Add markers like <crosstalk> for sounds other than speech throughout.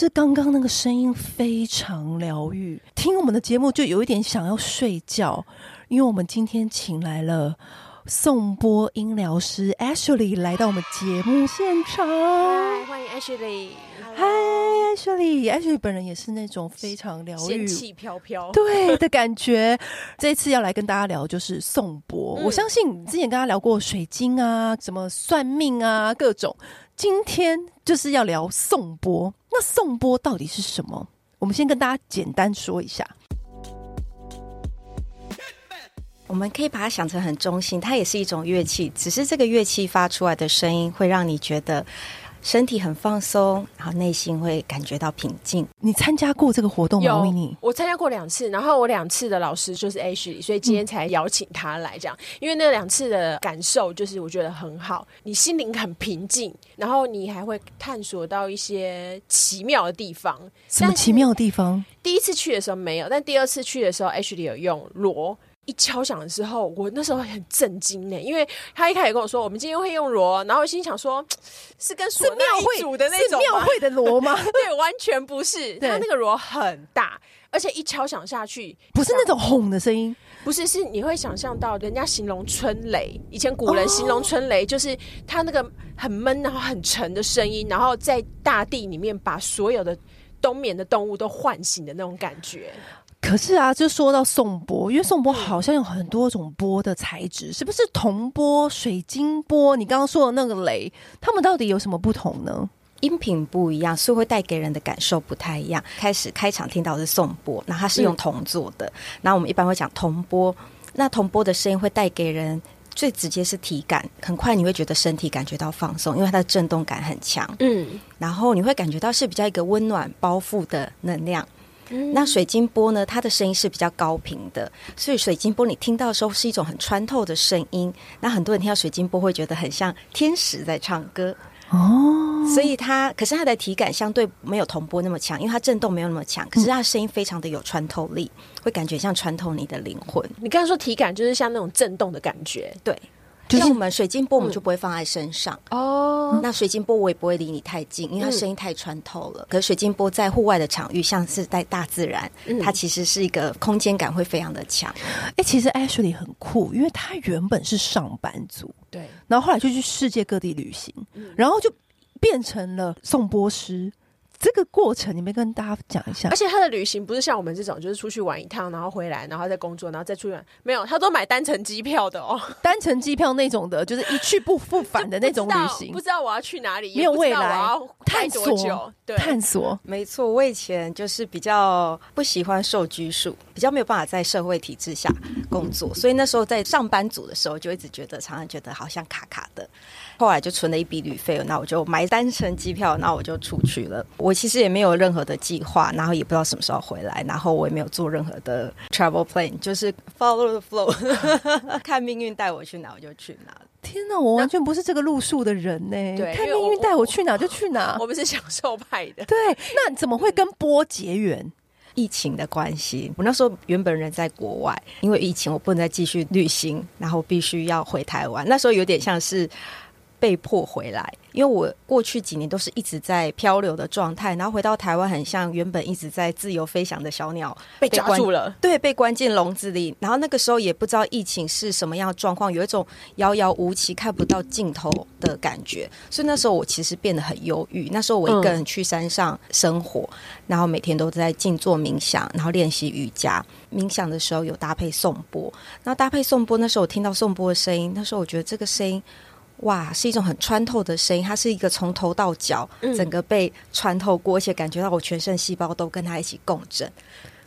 是刚刚那个声音非常疗愈？听我们的节目就有一点想要睡觉，因为我们今天请来了颂播音疗师 Ashley 来到我们节目现场。嗨，欢迎 Ashley。嗨，Ashley，Ashley 本人也是那种非常疗愈、仙气飘飘 <laughs> 对的感觉。这一次要来跟大家聊就是宋波，嗯、我相信之前跟他聊过水晶啊，什么算命啊，各种。今天就是要聊宋波，那宋波到底是什么？我们先跟大家简单说一下。我们可以把它想成很中性，它也是一种乐器，只是这个乐器发出来的声音会让你觉得。身体很放松，然后内心会感觉到平静。你参加过这个活动吗？有，我参加过两次，然后我两次的老师就是 Ashley，所以今天才邀请他来这样。嗯、因为那两次的感受就是我觉得很好，你心灵很平静，然后你还会探索到一些奇妙的地方。什么奇妙的地方？第一次去的时候没有，但第二次去的时候，Ashley 有用锣。一敲响的时候，我那时候很震惊呢，因为他一开始跟我说，我们今天会用锣，然后我心想说，<tsk> 是跟是庙会组的那种庙会的锣吗？<laughs> 对，完全不是，他那个锣很大，而且一敲响下去，不是那种轰的声音，不是，是你会想象到人家形容春雷，以前古人形容春雷，就是他那个很闷然后很沉的声音，然后在大地里面把所有的冬眠的动物都唤醒的那种感觉。可是啊，就说到颂钵，因为颂钵好像有很多种钵的材质，是不是铜钵、水晶钵？你刚刚说的那个雷，它们到底有什么不同呢？音频不一样，所以会带给人的感受不太一样。开始开场听到的是颂钵，那它是用铜做的。那、嗯、我们一般会讲铜钵，那铜钵的声音会带给人最直接是体感，很快你会觉得身体感觉到放松，因为它的震动感很强。嗯，然后你会感觉到是比较一个温暖包覆的能量。那水晶波呢？它的声音是比较高频的，所以水晶波你听到的时候是一种很穿透的声音。那很多人听到水晶波会觉得很像天使在唱歌哦。所以它，可是它的体感相对没有铜波那么强，因为它震动没有那么强。可是它的声音非常的有穿透力，会感觉像穿透你的灵魂。你刚才说体感就是像那种震动的感觉，对。就是我们水晶波，我们就不会放在身上哦。嗯、那水晶波我也不会离你太近，因为它声音太穿透了。嗯、可是水晶波在户外的场域，像是在大自然，嗯、它其实是一个空间感会非常的强。哎、欸，其实 Ashley 很酷，因为他原本是上班族，对，然后后来就去世界各地旅行，嗯、然后就变成了颂钵师。这个过程你没跟大家讲一下？而且他的旅行不是像我们这种，就是出去玩一趟，然后回来，然后再工作，然后再出去玩。没有，他都买单程机票的哦，单程机票那种的，就是一去不复返的那种旅行。<laughs> 不知道我要去哪里，没有未来，要探索，对，探索。没错，我以前就是比较不喜欢受拘束，比较没有办法在社会体制下工作，所以那时候在上班族的时候，就一直觉得常常觉得好像卡卡的。后来就存了一笔旅费，那我就买单程机票，那我就出去了。我其实也没有任何的计划，然后也不知道什么时候回来，然后我也没有做任何的 travel plan，就是 follow the flow，<laughs> 看命运带我去哪我就去哪。天哪，我完全不是这个路数的人呢！对，看命运带我去哪就去哪。我们是享受派的。对，那怎么会跟波结缘？疫情的关系，我那时候原本人在国外，因为疫情我不能再继续旅行，然后必须要回台湾。那时候有点像是。被迫回来，因为我过去几年都是一直在漂流的状态，然后回到台湾，很像原本一直在自由飞翔的小鸟被抓住了，对，被关进笼子里。然后那个时候也不知道疫情是什么样的状况，有一种遥遥无期、看不到尽头的感觉。所以那时候我其实变得很忧郁。那时候我一个人去山上生活，嗯、然后每天都在静坐冥想，然后练习瑜伽。冥想的时候有搭配颂钵，那搭配颂钵，那时候我听到颂钵的声音，那时候我觉得这个声音。哇，是一种很穿透的声音，它是一个从头到脚整个被穿透过，嗯、而且感觉到我全身细胞都跟它一起共振，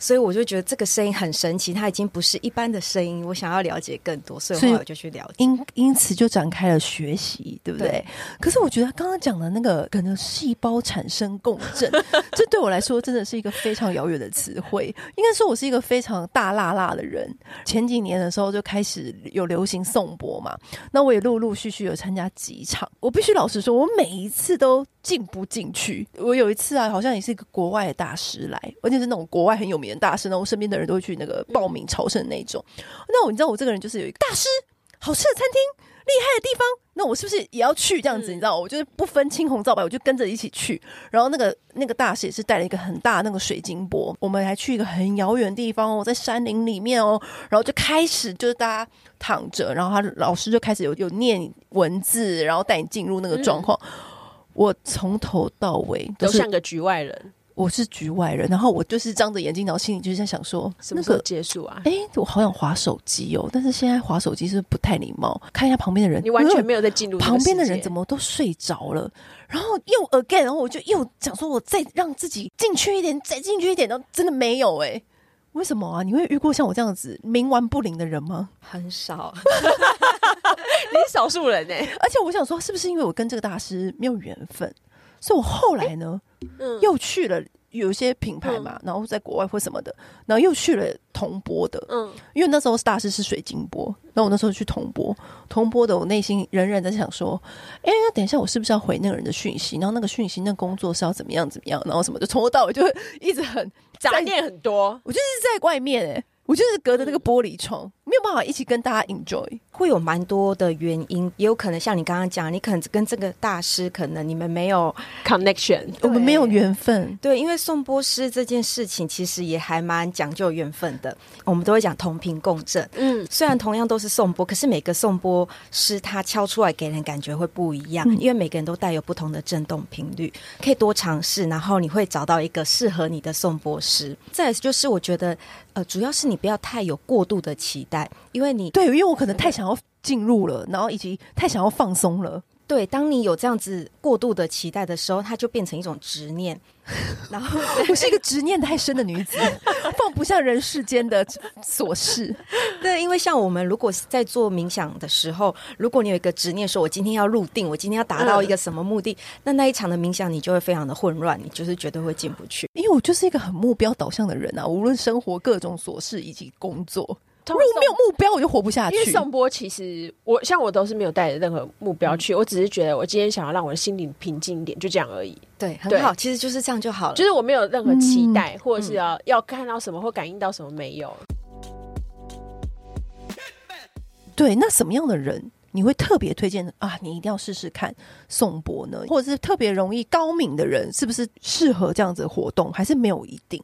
所以我就觉得这个声音很神奇，它已经不是一般的声音。我想要了解更多，所以后来我就去了解，因因此就展开了学习，对不对？对，可是我觉得刚刚讲的那个可能细胞产生共振，<laughs> 这对我来说真的是一个非常遥远的词汇。应该说，我是一个非常大辣辣的人。前几年的时候就开始有流行颂钵嘛，那我也陆陆续续有参加几场。我必须老实说，我每一次都进不进去。我有一次啊，好像也是一个国外的大师来，而且是那种国外很有名的大师，那我身边的人都会去那个报名朝圣的那种。那我你知道我这个人就是有一个大师，好吃的餐厅，厉害的地方，那我是不是也要去这样子？你知道，我就是不分青红皂白，我就跟着一起去。然后那个那个大师也是带了一个很大那个水晶钵，我们还去一个很遥远的地方哦，在山林里面哦。然后就开始就是大家躺着，然后他老师就开始有有念文字，然后带你进入那个状况。我从头到尾都像个局外人。我是局外人，然后我就是张着眼睛，然后心里就是在想说，什么时候结束啊？哎、那个，我好想划手机哦，但是现在划手机是不是不太礼貌？看一下旁边的人，你完全没有在进入旁边的人怎么都睡着了？然后又 again，然后我就又想说，我再让自己进去一点，再进去一点，然后真的没有哎、欸，为什么啊？你会遇过像我这样子冥顽不灵的人吗？很少，你是少数人哎、欸。而且我想说，是不是因为我跟这个大师没有缘分？所以我后来呢，嗯，又去了有一些品牌嘛，然后在国外或什么的，然后又去了铜波的，嗯，因为那时候大师是水晶波，那我那时候去铜波，铜波的，我内心仍然在想说，哎，那等一下我是不是要回那个人的讯息？然后那个讯息，那工作是要怎么样怎么样？然后什么就从头到尾就会一直很杂念很多，我就是在外面哎、欸。我就是隔着那个玻璃窗，没有办法一起跟大家 enjoy，会有蛮多的原因，也有可能像你刚刚讲，你可能跟这个大师，可能你们没有 connection，我们没有缘分。对，因为颂钵师这件事情其实也还蛮讲究缘分的。我们都会讲同频共振，嗯，虽然同样都是颂钵，可是每个颂钵师他敲出来给人感觉会不一样，嗯，因为每个人都带有不同的震动频率，可以多尝试，然后你会找到一个适合你的颂钵师。再就是我觉得。呃，主要是你不要太有过度的期待，因为你对，因为我可能太想要进入了，然后以及太想要放松了。对，当你有这样子过度的期待的时候，它就变成一种执念。然后 <laughs> 我是一个执念太深的女子，放不下人世间的琐事。对，因为像我们如果在做冥想的时候，如果你有一个执念，说我今天要入定，我今天要达到一个什么目的，嗯、那那一场的冥想你就会非常的混乱，你就是绝对会进不去。因为我就是一个很目标导向的人啊，无论生活各种琐事以及工作。如果没有目标，我就活不下去。因为宋波其实我像我都是没有带着任何目标去，嗯，我只是觉得我今天想要让我的心灵平静一点，就这样而已。对，很好，其实就是这样就好了。就是我没有任何期待，嗯、或者是要、嗯、要看到什么或感应到什么，没有。对，那什么样的人你会特别推荐啊？你一定要试试看颂钵呢？或者是特别容易高敏的人，是不是适合这样子的活动？还是没有一定？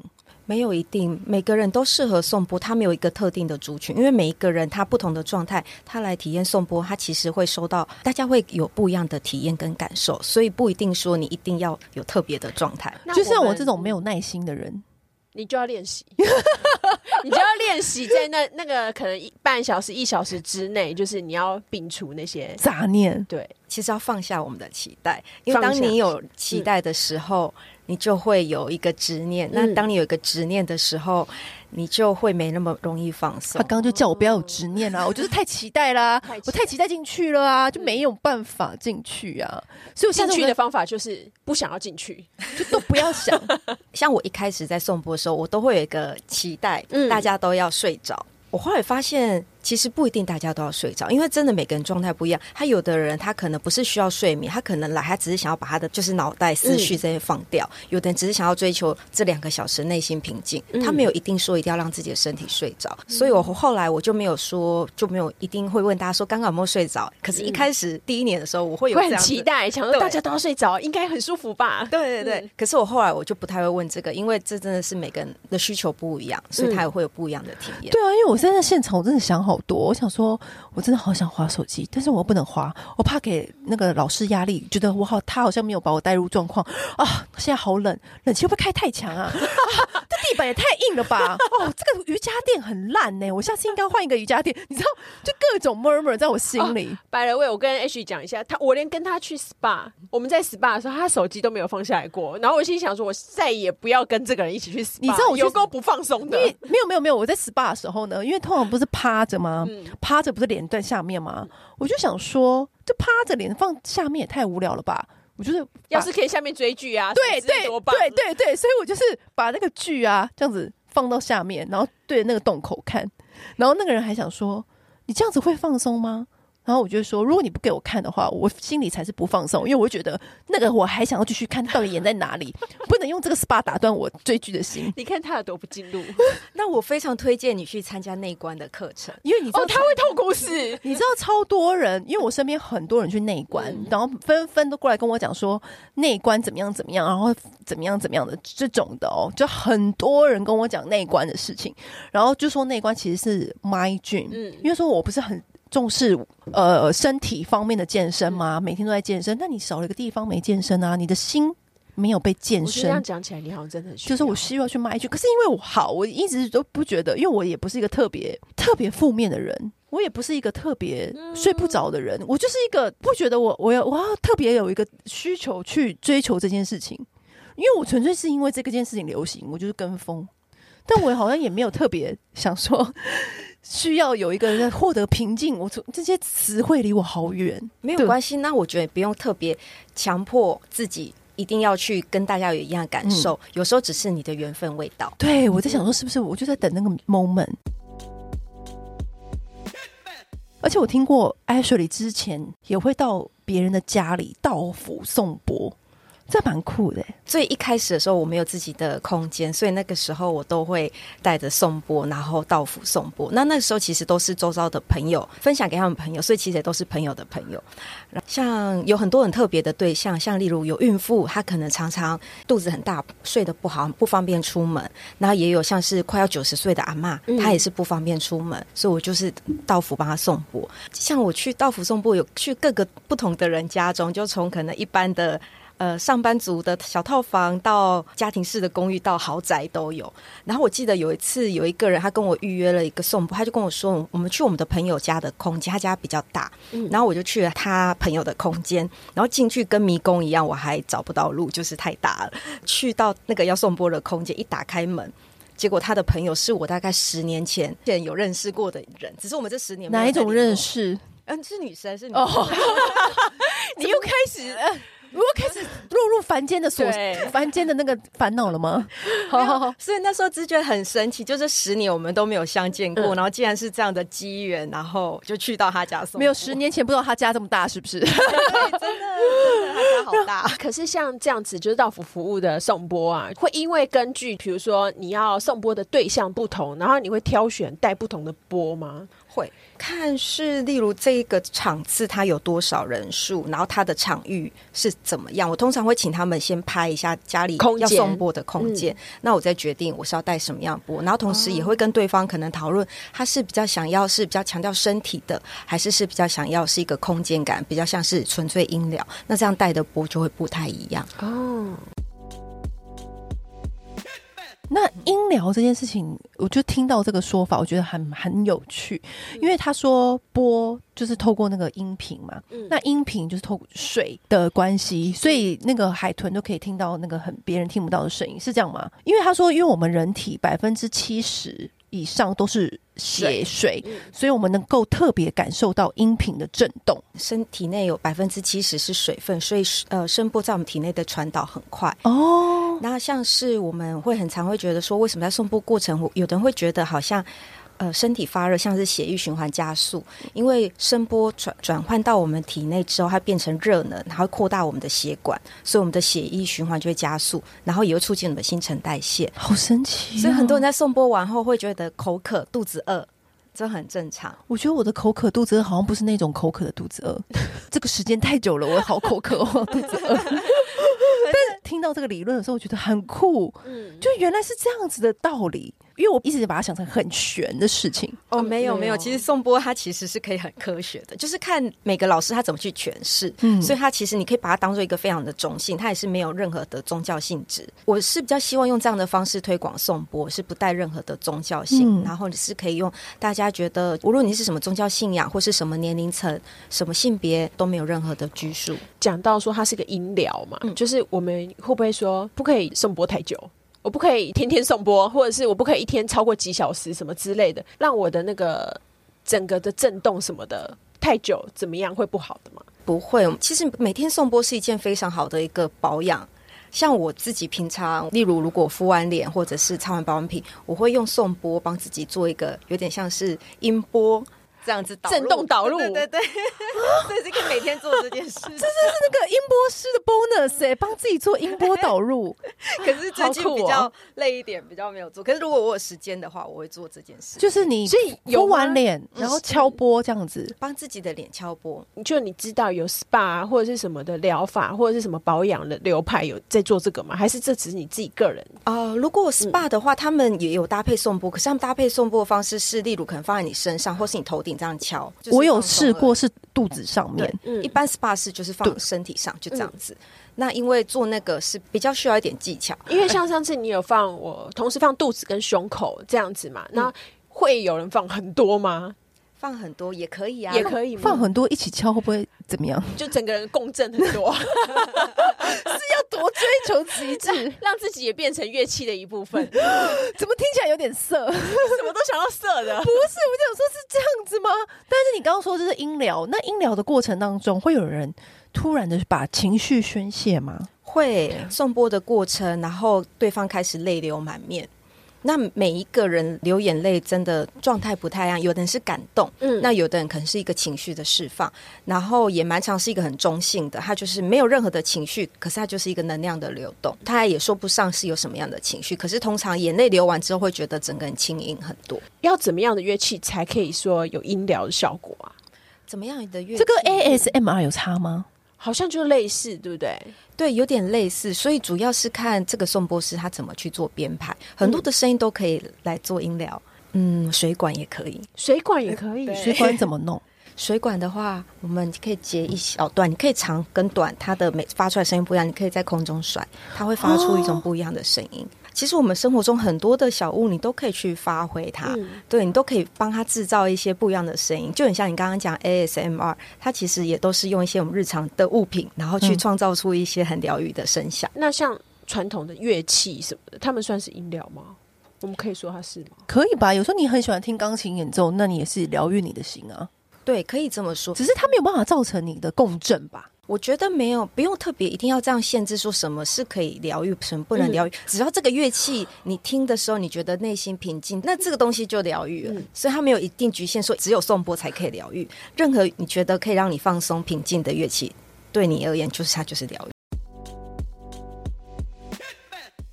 没有一定，每个人都适合颂钵，他没有一个特定的族群，因为每一个人他不同的状态，他来体验颂钵，他其实会收到，大家会有不一样的体验跟感受，所以不一定说你一定要有特别的状态。就像我这种没有耐心的人，你就要练习，你就要练习在那那个可能一半小时、一小时之内，就是你要摒除那些杂念。对，其实要放下我们的期待，因为当你有期待的时候。你就会有一个执念，那当你有一个执念的时候，嗯，你就会没那么容易放松。他刚刚就叫我不要有执念啊，<laughs> 我就是太期待啦，太我太期待进去了啊，就没有办法进去啊。所以我进去的方法就是不想要进去，就都不要想。<laughs> 像我一开始在送播的时候，我都会有一个期待，嗯，大家都要睡着。我后来发现。其实不一定大家都要睡着，因为真的每个人状态不一样。他有的人他可能不是需要睡眠，他可能来他只是想要把他的就是脑袋思绪这些放掉。嗯、有的人只是想要追求这两个小时内心平静，嗯，他没有一定说一定要让自己的身体睡着，嗯。所以我后来我就没有说就没有一定会问大家说刚刚有没有睡着。可是，一开始第一年的时候，我会有很期待，想说大家都要睡着，应该很舒服吧？对对对，嗯。可是我后来我就不太会问这个，因为这真的是每个人的需求不一样，所以他也会有不一样的体验，嗯。对啊，因为我现在现场我真的想好多，我想说。我真的好想划手机，但是我又不能划，我怕给那个老师压力，觉得我好，他好像没有把我带入状况啊。现在好冷，冷气会不会开太强啊？<laughs> 啊，这地板也太硬了吧！哦，这个瑜伽垫很烂呢，我下次应该换一个瑜伽垫。你知道，就各种 murmur 在我心里。By the way，我跟 H 讲一下，他我连跟他去 SPA，我们在 SPA 的时候，他手机都没有放下来过。然后我心里想说，我再也不要跟这个人一起去 SPA。你知道我有够不放松的？因为没有没有没有，我在 SPA 的时候呢，因为通常不是趴着吗？嗯、趴着不是脸在下面吗？嗯、我就想说，这趴着脸放下面也太无聊了吧。我就是，要是可以下面追剧啊，对对对对对，所以我就是把那个剧啊这样子放到下面，然后对着那个洞口看，然后那个人还想说，你这样子会放松吗？然后我就说，如果你不给我看的话，我心里才是不放松，因为我觉得那个我还想要继续看到底演在哪里，不能用这个 SPA 打断我追剧的心。你看他有多不进入？<laughs> 那我非常推荐你去参加内观的课程，因为你知道、哦、他会透故事，你知道超多人，因为我身边很多人去内观，嗯、然后纷纷都过来跟我讲说内观怎么样怎么样，然后怎么样怎么样的这种的哦，就很多人跟我讲内观的事情，然后就说内观其实是 my dream，嗯，因为说我不是很。重视呃身体方面的健身吗？每天都在健身，那你少了一个地方没健身啊？你的心没有被健身。这样讲起来，你好像真的就是我需要去卖一句。可是因为我好，我一直都不觉得，因为我也不是一个特别特别负面的人，我也不是一个特别睡不着的人，我就是一个不觉得我我要我要特别有一个需求去追求这件事情，因为我纯粹是因为这个件事情流行，我就是跟风，但我好像也没有特别想说。需要有一个人获得平静，我从这些词汇离我好远，没有关系。那我觉得不用特别强迫自己一定要去跟大家有一样的感受，嗯、有时候只是你的缘分未到。对，我在想说，是不是我就在等那个 moment？而且我听过 Ashley 之前也会到别人的家里到府送钵。这蛮酷的。所以一开始的时候，我没有自己的空间，所以那个时候我都会带着颂钵，然后到府颂钵。那那个时候其实都是周遭的朋友分享给他们朋友，所以其实也都是朋友的朋友。像有很多很特别的对象，像例如有孕妇，她可能常常肚子很大，睡得不好，不方便出门。然后也有像是快要九十岁的阿妈，她也是不方便出门，所以我就是到府帮她送钵。像我去到府送钵，有去各个不同的人家中，就从可能一般的。呃，上班族的小套房到家庭式的公寓到豪宅都有。然后我记得有一次有一个人他跟我预约了一个颂钵，他就跟我说，我们去我们的朋友家的空间，他家比较大。嗯，然后我就去了他朋友的空间，然后进去跟迷宫一样，我还找不到路，就是太大了。去到那个要颂钵的空间，一打开门，结果他的朋友是我大概十年前有认识过的人，只是我们这十年哪一种认识？嗯，是女生，是女生。哦，<laughs> <laughs> 你又开始。我开始 <laughs> 落入凡间的所，对凡间的那个烦恼了吗？<laughs> 好好好，所以那时候只觉得很神奇，就是十年我们都没有相见过，嗯、然后既然是这样的机缘，然后就去到他家送。没有十年前不知道他家这么大，是不是？<laughs> 对，真的，真的，他家好大。可是像这样子，就是到府服务的颂钵啊，会因为根据，比如说你要颂钵的对象不同，然后你会挑选带不同的钵吗？会看是，例如这个场次它有多少人数，然后它的场域是怎么样。我通常会请他们先拍一下家里要送播的空间，嗯、那我再决定我是要带什么样播。然后同时也会跟对方可能讨论，他是比较想要是比较强调身体的，还是是比较想要是一个空间感，比较像是纯粹音疗。那这样带的播就会不太一样哦。那音疗这件事情，我就听到这个说法，我觉得很很有趣，因为他说播就是透过那个音频嘛，嗯、那音频就是透过水的关系，所以那个海豚都可以听到那个很别人听不到的声音，是这样吗？因为他说，因为我们人体百分之七十。以上都是血水，嗯、所以我们能够特别感受到音频的震动。身体内有百分之七十是水分，所以呃，声波在我们体内的传导很快。哦，那像是我们会很常会觉得说，为什么在送播过程，有的人会觉得好像。呃，身体发热像是血液循环加速，因为声波转转换到我们体内之后，它变成热能，然后扩大我们的血管，所以我们的血液循环就会加速，然后也会促进我们的新陈代谢。好神奇哦！所以很多人在颂钵完后会觉得口渴、肚子饿，这很正常。我觉得我的口渴、肚子饿好像不是那种口渴的肚子饿，<laughs> 这个时间太久了，我好口渴哦，肚子饿。<laughs> 但是听到这个理论的时候，我觉得很酷，嗯，就原来是这样子的道理。因为我一直把它想成很玄的事情。哦，没有没有，其实颂钵它其实是可以很科学的，就是看每个老师他怎么去诠释。嗯，所以它其实你可以把它当做一个非常的中性，它也是没有任何的宗教性质。我是比较希望用这样的方式推广颂钵，是不带任何的宗教性，嗯、然后你是可以用大家觉得，无论你是什么宗教信仰或是什么年龄层、什么性别，都没有任何的拘束。讲到说它是个音疗嘛，嗯、就是我们会不会说不可以颂钵太久？我不可以天天送播，或者是我不可以一天超过几小时什么之类的，让我的那个整个的震动什么的太久怎么样会不好的吗？不会，其实每天送播是一件非常好的一个保养。像我自己平常，例如如果敷完脸或者是擦完保养品，我会用颂钵帮自己做一个有点像是音波。这样子震动导入，对对对，<gasps> 所以这个每天做这件事，<laughs> 这是是那个音波师的 bonus 哎，帮自己做音波导入。<laughs> 可是最近比较累一点，比较没有做。可是如果我有时间的话，我会做这件事。就是你所以油完脸，然后敲波这样子，帮自己的脸敲波。就你知道有 SPA 或者是什么的疗法，或者是什么保养的流派有在做这个吗？还是这只是你自己个人？啊，如果 SPA 的话，他们也有搭配送波，可是他们搭配送波的方式是，例如可能放在你身上，或是你头顶。这样敲，我有试过是肚子上面，嗯，一般 SPA 是就是放身体上，就这样子。那因为做那个是比较需要一点技巧，因为像上次你有放我同时放肚子跟胸口这样子嘛，那会有人放很多吗？放很多也可以啊，也可以放很多一起敲，会不会怎么样？就整个人共振很多，<laughs> <laughs> <laughs> 是求极致，让自己也变成乐器的一部分。<laughs> 怎么听起来有点色？什么都想要色的？<laughs> 不是，我就想说是这样子吗？但是你刚刚说这是音疗，那音疗的过程当中，会有人突然的把情绪宣泄吗？会，送播的过程，然后对方开始泪流满面。那每一个人流眼泪真的状态不太一样，有的人是感动，嗯，那有的人可能是一个情绪的释放，然后也蛮常是一个很中性的，他就是没有任何的情绪，可是他就是一个能量的流动，他也说不上是有什么样的情绪，可是通常眼泪流完之后会觉得整个人轻盈很多。要怎么样的乐器才可以说有音疗的效果啊？怎么样的乐器？这个 ASMR 有差吗？好像就类似，对不对？对，有点类似，所以主要是看这个颂钵师他怎么去做编排，很多的声音都可以来做音疗。嗯，水管也可以，水管也可以，水管怎么弄？水管的话，我们可以截一小段，你可以长跟短，它的每发出来声音不一样，你可以在空中甩，它会发出一种不一样的声音。哦其实我们生活中很多的小物，你都可以去发挥它，嗯、对你都可以帮它制造一些不一样的声音。就很像你刚刚讲 ASMR，它其实也都是用一些我们日常的物品，然后去创造出一些很疗愈的声响。嗯、那像传统的乐器什么的，他们算是音疗吗？我们可以说它是吗？可以吧？有时候你很喜欢听钢琴演奏，那你也是疗愈你的心啊。对，可以这么说。只是它没有办法造成你的共振吧？我觉得没有，不用特别一定要这样限制，说什么是可以疗愈，什么不能疗愈。嗯、只要这个乐器你听的时候，你觉得内心平静，那这个东西就疗愈了。嗯、所以它没有一定局限，说只有颂钵才可以疗愈。任何你觉得可以让你放松、平静的乐器，对你而言，就是它就是疗愈。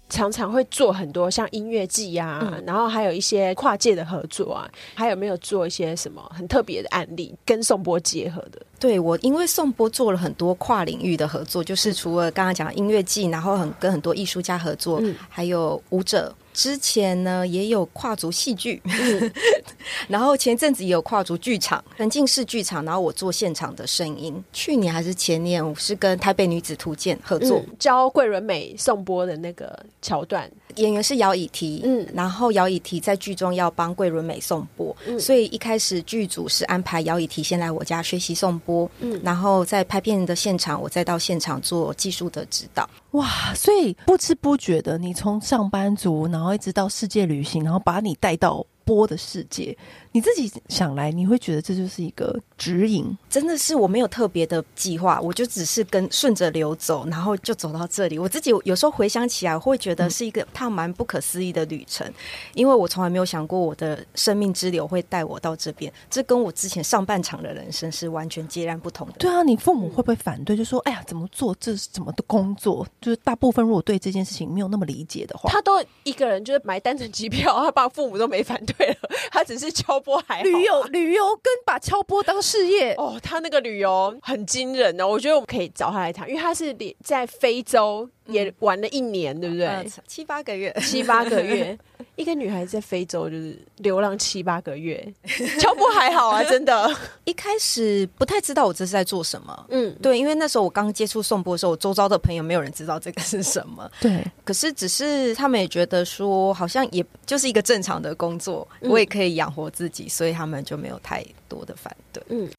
常常会做很多像音乐祭呀，嗯、然后还有一些跨界的合作啊，还有没有做一些什么很特别的案例跟颂钵结合的？对，我因为颂钵做了很多跨领域的合作，就是除了刚刚讲音乐季，然后很跟很多艺术家合作，嗯、还有舞者。之前呢，也有跨足戏剧，嗯、<laughs> 然后前阵子也有跨足剧场，沉浸式剧场，然后我做现场的声音。去年还是前年，我是跟台北女子图鉴合作，嗯、教桂纶镁颂钵的那个桥段。演员是姚以缇，嗯，然后姚以缇在剧中要帮桂纶镁颂钵，嗯，所以一开始剧组是安排姚以缇先来我家学习颂钵，嗯，然后在拍片的现场，我再到现场做技术的指导。哇，所以不知不觉的，你从上班族，然后然后一直到世界旅行，然后把你带到钵的世界。你自己想来，你会觉得这就是一个指引，真的是我没有特别的计划，我就只是跟顺着流走，然后就走到这里。我自己有时候回想起来，我会觉得是一个趟蛮不可思议的旅程，因为我从来没有想过我的生命之流会带我到这边，这跟我之前上半场的人生是完全截然不同的。对啊，你父母会不会反对？就说：“哎呀，怎么做？这是怎么的工作？”就是大部分如果对这件事情没有那么理解的话，他都一个人就是买单程机票，他爸父母都没反对了，<laughs> 他只是敲波还。旅游旅游跟把敲波当事业哦，他那个旅游很惊人哦，我觉得我们可以找他来谈，因为他是在非洲也玩了一年，嗯、对不对？七八个月，七八个月。一个女孩子在非洲就是流浪七八个月，<laughs> 敲钵还好啊，真的。<laughs> 一开始不太知道我这是在做什么，嗯，对，因为那时候我刚接触颂钵的时候，我周遭的朋友没有人知道这个是什么，对。可是只是他们也觉得说，好像也就是一个正常的工作，嗯、我也可以养活自己，所以他们就没有太多的反对，嗯。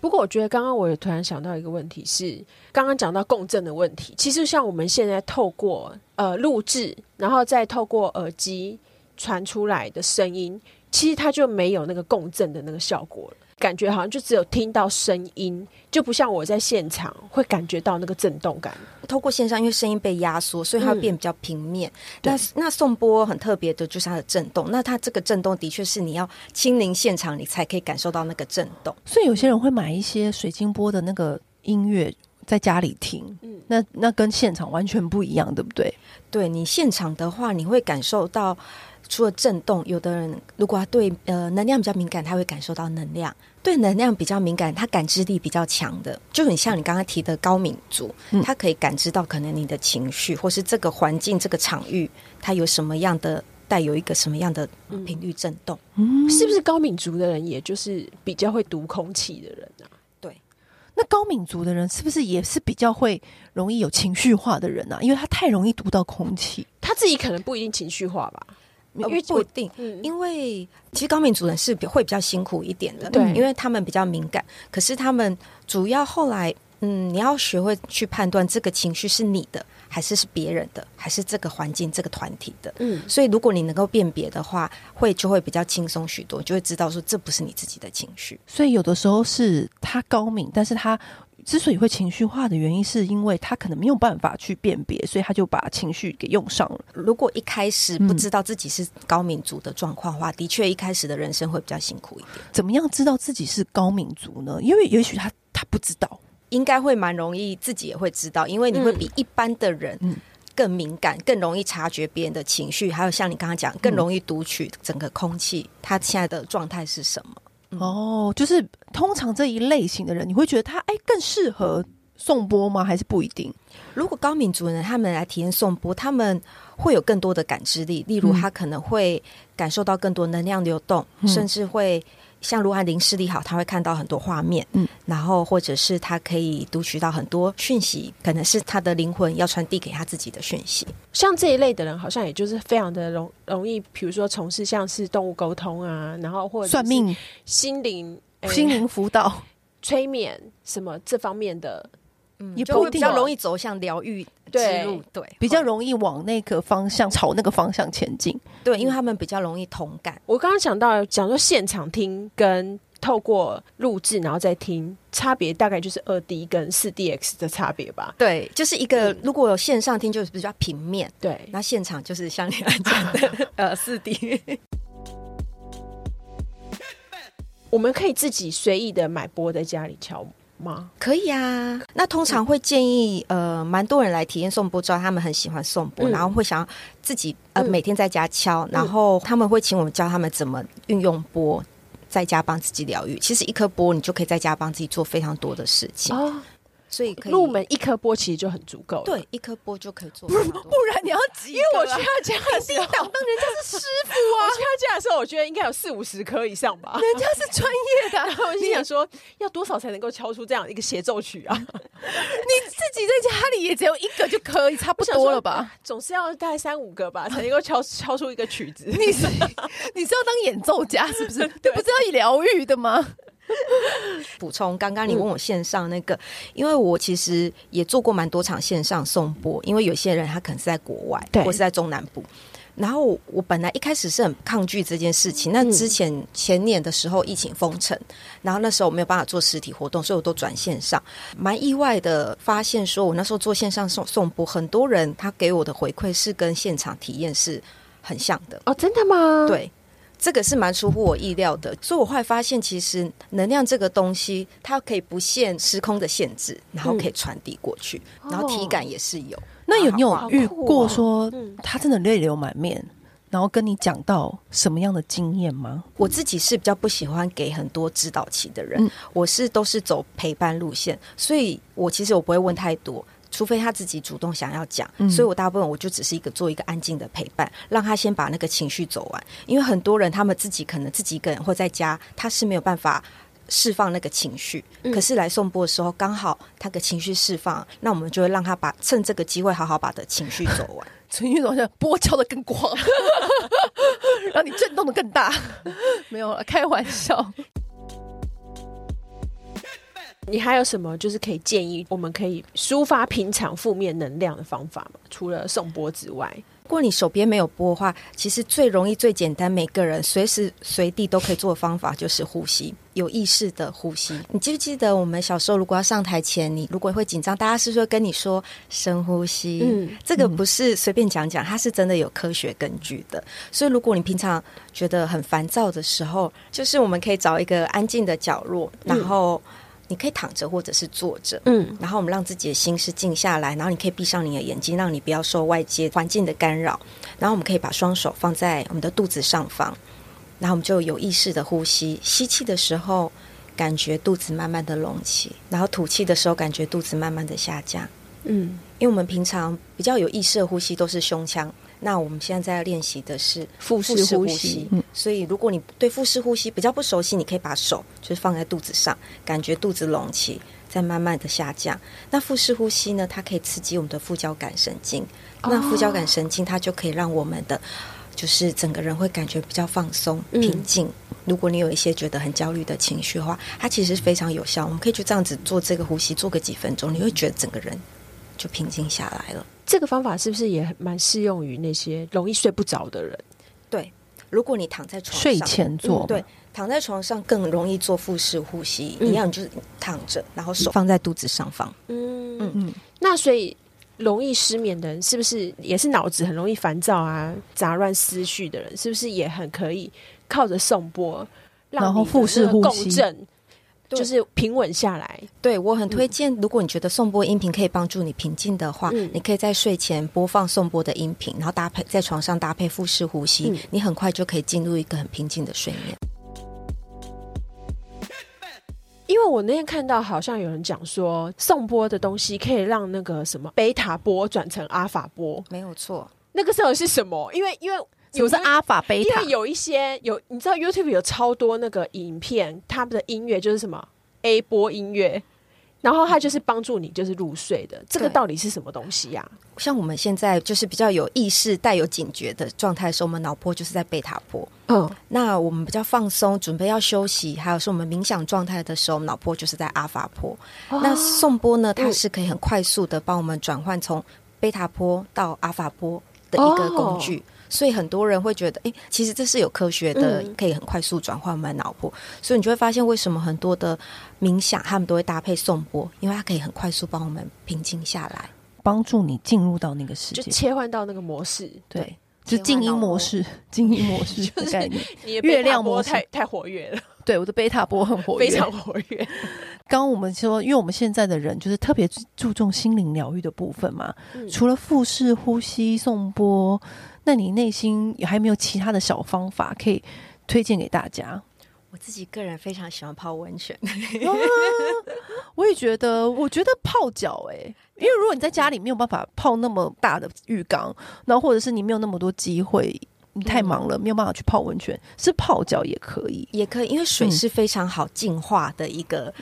不过，我觉得刚刚我也突然想到一个问题是，刚刚讲到共振的问题。其实像我们现在透过呃录制，然后再透过耳机传出来的声音，其实它就没有那个共振的那个效果了。感觉好像就只有听到声音，就不像我在现场会感觉到那个震动感。透过线上，因为声音被压缩，所以它会变比较平面。嗯、那那颂钵很特别的就是它的震动，那它这个震动的确是你要亲临现场，你才可以感受到那个震动。所以有些人会买一些水晶波的那个音乐在家里听，嗯，那那跟现场完全不一样，对不对？对，你现场的话，你会感受到。除了震动，有的人如果他对呃能量比较敏感，他会感受到能量；对能量比较敏感，他感知力比较强的，就很像你刚刚提的高敏族，嗯、他可以感知到可能你的情绪，或是这个环境、这个场域，它有什么样的带有一个什么样的频率震动。嗯，是不是高敏族的人，也就是比较会读空气的人啊？对，那高敏族的人是不是也是比较会容易有情绪化的人啊？因为他太容易读到空气，他自己可能不一定情绪化吧。因为不一定，嗯、因为其实高敏族人是会比较辛苦一点的，对，因为他们比较敏感。可是他们主要后来，嗯，你要学会去判断这个情绪是你的，还是是别人的，还是这个环境、这个团体的。嗯，所以如果你能够辨别的话，会就会比较轻松许多，就会知道说这不是你自己的情绪。所以有的时候是他高敏，但是他。之所以会情绪化的原因，是因为他可能没有办法去辨别，所以他就把情绪给用上了。如果一开始不知道自己是高敏族的状况的话，嗯、的确一开始的人生会比较辛苦一点。怎么样知道自己是高敏族呢？因为也许他他不知道，应该会蛮容易，自己也会知道，因为你会比一般的人更敏感，更容易察觉别人的情绪，还有像你刚刚讲，更容易读取整个空气，他现在的状态是什么。哦，就是通常这一类型的人，你会觉得他哎更适合颂钵吗？还是不一定？如果高敏族人他们来体验颂钵，他们会有更多的感知力，例如他可能会感受到更多能量流动，嗯、甚至会。像卢汉林视力好，他会看到很多画面，嗯，然后或者是他可以读取到很多讯息，可能是他的灵魂要传递给他自己的讯息。像这一类的人，好像也就是非常的容容易，比如说从事像是动物沟通啊，然后或者算命、心灵、心灵辅导、催眠什么这方面的。嗯，也不会比较容易走向疗愈之路，对，比较容易往那个方向朝那个方向前进，对，因为他们比较容易同感。我刚刚讲到讲说现场听跟透过录制然后再听，差别大概就是二 D 跟四 DX 的差别吧？对，就是一个如果有线上听就是比较平面，对，那现场就是像你来讲的 <laughs> 呃四 D。我们可以自己随意的买波在家里敲。吗？可以啊。那通常会建议，呃，蛮多人来体验颂钵，知道他们很喜欢颂钵，嗯、然后会想要自己呃每天在家敲，嗯、然后他们会请我们教他们怎么运用钵，在家帮自己疗愈。其实一颗钵，你就可以在家帮自己做非常多的事情。哦所以可以入门一颗波其实就很足够了。对，一颗波就可以做。不不然你要急？因为我去他家的时候，当人家是师傅啊。我去他家的时候，我觉得应该有四五十颗以上吧。人家是专业的，<laughs> 然后我心想说，要多少才能够敲出这样一个协奏曲啊？你自己在家里也只有一个就可以，差不多了吧？<laughs> 总是要大概三五个吧，才能够敲敲出一个曲子。你是 <laughs> 你是要当演奏家是不是？对，不是要以疗愈的吗？<laughs> 补充，刚刚你问我线上那个，嗯、因为我其实也做过蛮多场线上送播，因为有些人他可能是在国外，对，或是在中南部。然后我本来一开始是很抗拒这件事情，那之前前年的时候疫情封城，然后那时候我没有办法做实体活动，所以我都转线上。蛮意外的发现，说我那时候做线上送送播，很多人他给我的回馈是跟现场体验是很像的。哦，真的吗？对。这个是蛮出乎我意料的，所以我后来发现，其实能量这个东西，它可以不限时空的限制，然后可以传递过去，嗯、然后体感也是有。哦、那有你有遇过说他真的泪流满面，然后跟你讲到什么样的经验吗？我自己是比较不喜欢给很多指导期的人，嗯、我是都是走陪伴路线，所以我其实我不会问太多。除非他自己主动想要讲，嗯、所以我大部分我就只是一个做一个安静的陪伴，让他先把那个情绪走完。因为很多人他们自己可能自己一个人或在家，他是没有办法释放那个情绪。嗯、可是来送播的时候，刚好他的情绪释放，那我们就会让他把趁这个机会好好把的情绪走完。<laughs> 情绪走向波敲的更广，<laughs> 让你震动的更大。<laughs> 没有了，开玩笑。你还有什么就是可以建议我们可以抒发平常负面能量的方法吗？除了颂钵之外，如果你手边没有钵的话，其实最容易、最简单，每个人随时随地都可以做的方法就是呼吸，有意识的呼吸。你记不记得我们小时候如果要上台前，你如果会紧张，大家是不是会跟你说深呼吸？嗯，这个不是随便讲讲，它是真的有科学根据的。所以如果你平常觉得很烦躁的时候，就是我们可以找一个安静的角落，然后。你可以躺着或者是坐着，嗯，然后我们让自己的心是静下来，然后你可以闭上你的眼睛，让你不要受外界环境的干扰。然后我们可以把双手放在我们的肚子上方，然后我们就有意识的呼吸。吸气的时候，感觉肚子慢慢的隆起，然后吐气的时候，感觉肚子慢慢的下降。嗯，因为我们平常比较有意识的呼吸都是胸腔。那我们现在在练习的是腹式呼吸，所以如果你对腹式呼吸比较不熟悉，你可以把手就是放在肚子上，感觉肚子隆起，再慢慢的下降。那腹式呼吸呢，它可以刺激我们的副交感神经，那副交感神经它就可以让我们的就是整个人会感觉比较放松、平静。如果你有一些觉得很焦虑的情绪的话，它其实非常有效。我们可以就这样子做这个呼吸，做个几分钟，你会觉得整个人就平静下来了。这个方法是不是也蛮适用于那些容易睡不着的人？对，如果你躺在床上睡前做，嗯，对，躺在床上更容易做腹式呼吸。一样，就是躺着，然后手放在肚子上方。嗯嗯嗯。那所以容易失眠的人，是不是也是脑子很容易烦躁啊、杂乱思绪的人，是不是也很可以靠着颂钵，然后腹式呼吸？就是平稳下来。对，我很推荐，如果你觉得颂钵音频可以帮助你平静的话，嗯、你可以在睡前播放颂钵的音频，然后搭配在床上搭配腹式呼吸，嗯、你很快就可以进入一个很平静的睡眠。因为我那天看到好像有人讲说，颂钵的东西可以让那个什么贝塔波转成阿法波，没有错。那个时候是什么？因为因为。有是阿法贝塔，因为有一些有，你知道 YouTube 有超多那个影片，他们的音乐就是什么 A 波音乐，然后它就是帮助你就是入睡的。这个到底是什么东西呀、啊？像我们现在就是比较有意识、带有警觉的状态的时候，我们脑波就是在贝塔波。嗯，那我们比较放松、准备要休息，还有是我们冥想状态的时候，脑波就是在阿法波。哦、那颂钵呢，它是可以很快速的帮我们转换从贝塔波到阿法波的一个工具。哦所以很多人会觉得，哎、欸，其实这是有科学的，可以很快速转换我们脑波。嗯、所以你就会发现，为什么很多的冥想他们都会搭配颂钵，因为它可以很快速帮我们平静下来，帮助你进入到那个世界，就切换到那个模式。对，就静音模式，<laughs> 静音模式的概念。<laughs> 你月亮模式太太活跃了，对，我的贝塔波很活跃，<laughs> 非常活跃。<laughs> 刚刚我们说，因为我们现在的人就是特别注重心灵疗愈的部分嘛，嗯、除了腹式呼吸、颂钵。那你内心有还没有其他的小方法可以推荐给大家？我自己个人非常喜欢泡温泉，<laughs> 啊，我也觉得，我觉得泡脚哎，因为如果你在家里没有办法泡那么大的浴缸，然后或者是你没有那么多机会，你太忙了，嗯、没有办法去泡温泉，是泡脚也可以，也可以，因为水是非常好净化的一个。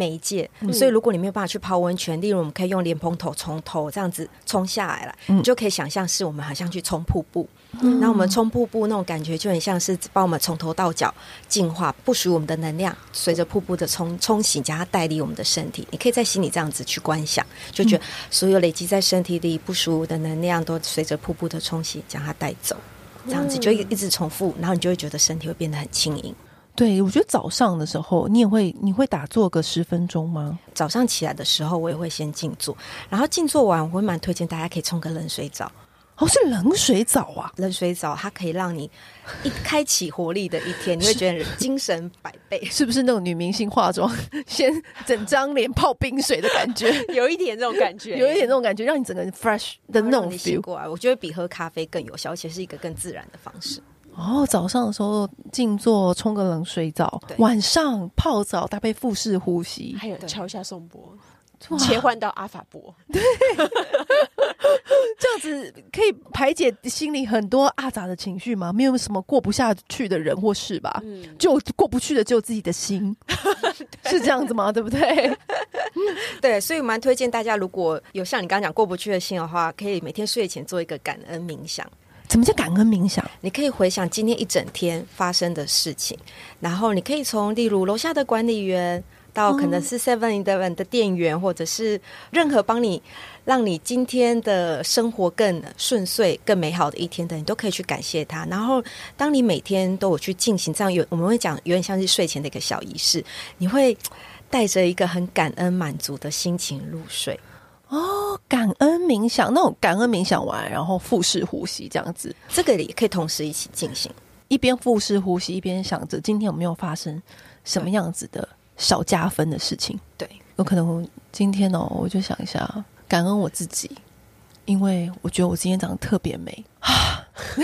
媒介，所以如果你没有办法去泡温泉，例如我们可以用莲蓬头从头这样子冲下来了，嗯、你就可以想象是我们好像去冲瀑布，那、嗯、我们冲瀑布那种感觉就很像是帮我们从头到脚净化不属于我们的能量，随着瀑布的冲冲洗，将它带离我们的身体。你可以在心里这样子去观想，就觉得所有累积在身体里不属于的能量都随着瀑布的冲洗将它带走，这样子就一直重复，然后你就会觉得身体会变得很轻盈。对，我觉得早上的时候，你也会你会打坐个十分钟吗？早上起来的时候，我也会先静坐，然后静坐完，我会蛮推荐大家可以冲个冷水澡。哦，是冷水澡啊！冷水澡它可以让你一开启活力的一天，你会觉得精神百倍，<laughs> 是不是那种女明星化妆先整张脸泡冰水的感觉？<laughs> 有一点这种感觉，有一点这种感觉，让你整个人 fresh 的那种 feel 过来。我觉得比喝咖啡更有效，而且是一个更自然的方式。哦，早上的时候静坐，冲个冷水澡；晚上泡澡，搭配腹式呼吸，还有敲一下颂钵。切换到阿法波，<laughs> 对，<laughs> 这样子可以排解心里很多阿杂的情绪吗？没有什么过不下去的人或事吧？嗯，就过不去的只有自己的心，<laughs> 是这样子吗？对不对？对，所以蛮推荐大家，如果有像你刚刚讲过不去的心的话，可以每天睡前做一个感恩冥想。怎么叫感恩冥想？你可以回想今天一整天发生的事情，然后你可以从例如楼下的管理员。到可能是 Seven Eleven 的店员，嗯、或者是任何帮你让你今天的生活更顺遂、更美好的一天的，你都可以去感谢他。然后，当你每天都有去进行这样有，我们会讲有点像是睡前的一个小仪式，你会带着一个很感恩、满足的心情入睡。哦，感恩冥想，那种感恩冥想完，然后腹式呼吸这样子，这个也可以同时一起进行，一边腹式呼吸，一边想着今天有没有发生什么样子的。少加分的事情，对，有可能今天哦，我就想一下，感恩我自己，因为我觉得我今天长得特别美啊，<laughs>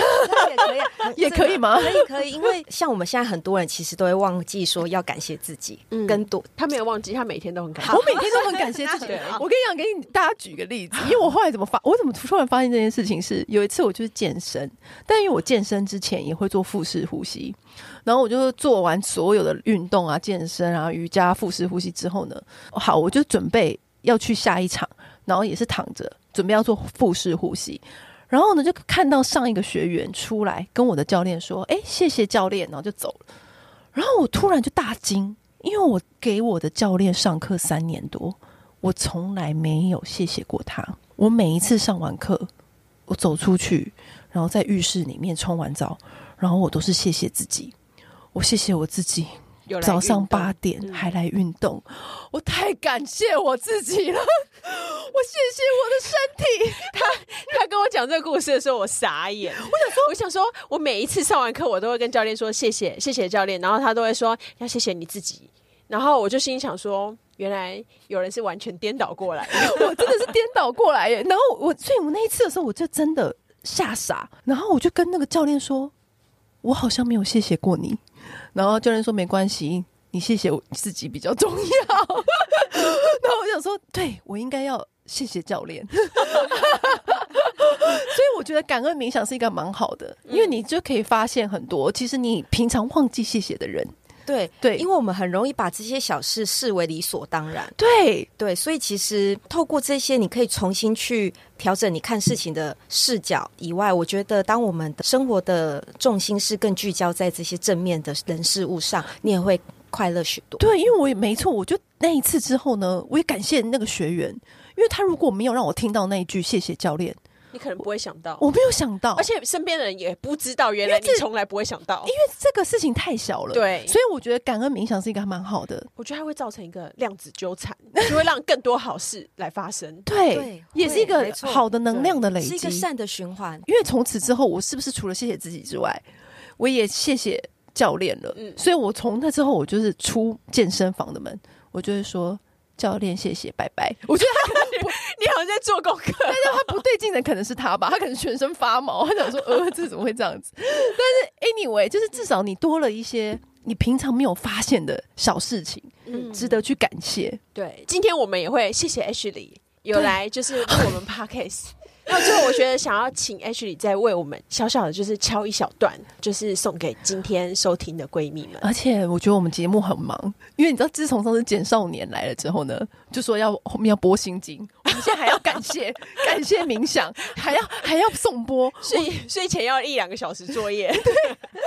也可以，<laughs> 也可以吗？可以，可以，因为像我们现在很多人其实都会忘记说要感谢自己，嗯，跟多他没有忘记，他每天都很感谢，我每天都很感谢自己。<laughs> 我跟你讲，给你大家举个例子，因为我后来怎么发，我怎么突然发现这件事情是，有一次我就是健身，但因为我健身之前也会做腹式呼吸。然后我就做完所有的运动啊，健身啊，瑜伽、腹式呼吸之后呢，好，我就准备要去下一场，然后也是躺着准备要做腹式呼吸。然后呢，就看到上一个学员出来跟我的教练说：“哎，谢谢教练。”然后就走了。然后我突然就大惊，因为我给我的教练上课三年多，我从来没有谢谢过他。我每一次上完课，我走出去，然后在浴室里面冲完澡。然后我都是谢谢自己，我谢谢我自己，早上八点还来运动，嗯、我太感谢我自己了，<laughs> 我谢谢我的身体。<laughs> 他他跟我讲这个故事的时候，我傻眼。我想说，我想说，我每一次上完课，我都会跟教练说谢谢，谢谢教练，然后他都会说要谢谢你自己。然后我就心里想说，原来有人是完全颠倒过来，<laughs> 我真的是颠倒过来耶。然后我，所以我那一次的时候，我就真的吓傻，然后我就跟那个教练说。我好像没有谢谢过你，然后教练说没关系，你谢谢我自己比较重要。<laughs> 然后我想说，对，我应该要谢谢教练。<laughs> 所以我觉得感恩冥想是一个蛮好的，因为你就可以发现很多其实你平常忘记谢谢的人。对对，因为我们很容易把这些小事视为理所当然。对对，所以其实透过这些，你可以重新去调整你看事情的视角。以外，我觉得当我们的生活的重心是更聚焦在这些正面的人事物上，你也会快乐许多。对，因为我也没错，我就那一次之后呢，我也感谢那个学员，因为他如果没有让我听到那一句谢谢教练。你可能不会想到，我没有想到，而且身边的人也不知道，原来你从来不会想到，因为这个事情太小了。对，所以我觉得感恩冥想是一个还蛮好的。我觉得它会造成一个量子纠缠，就会让更多好事来发生。<laughs> 对，也是一个好的能量的累积，是一个善的循环。因为从此之后，我是不是除了谢谢自己之外，我也谢谢教练了？嗯，所以我从那之后，我就是出健身房的门，我就会说。教练，谢谢，拜拜。<laughs> 我觉得他可能不，你好像在做功课，但是他不对劲的可能是他吧，他可能全身发毛，他想说，呃，这怎么会这样子？<laughs> 但是 anyway，就是至少你多了一些你平常没有发现的小事情，嗯，值得去感谢。对，今天我们也会谢谢 Ashley 有来，就是录我们 <laughs> Podcast。那最后，我觉得想要请 Ashley 再为我们小小的，就是敲一小段，就是送给今天收听的闺蜜们。而且，我觉得我们节目很忙，因为你知道，自从上次简少年来了之后呢，就说要后面要播心经，我们现在还要感谢 <laughs> 感谢冥想，还要还要送播，睡睡前要一两个小时作业。<laughs> 对，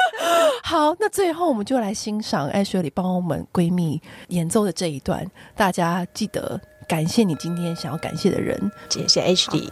<laughs> 好，那最后我们就来欣赏 Ashley 帮我们闺蜜演奏的这一段，大家记得感谢你今天想要感谢的人，谢谢 Ashley。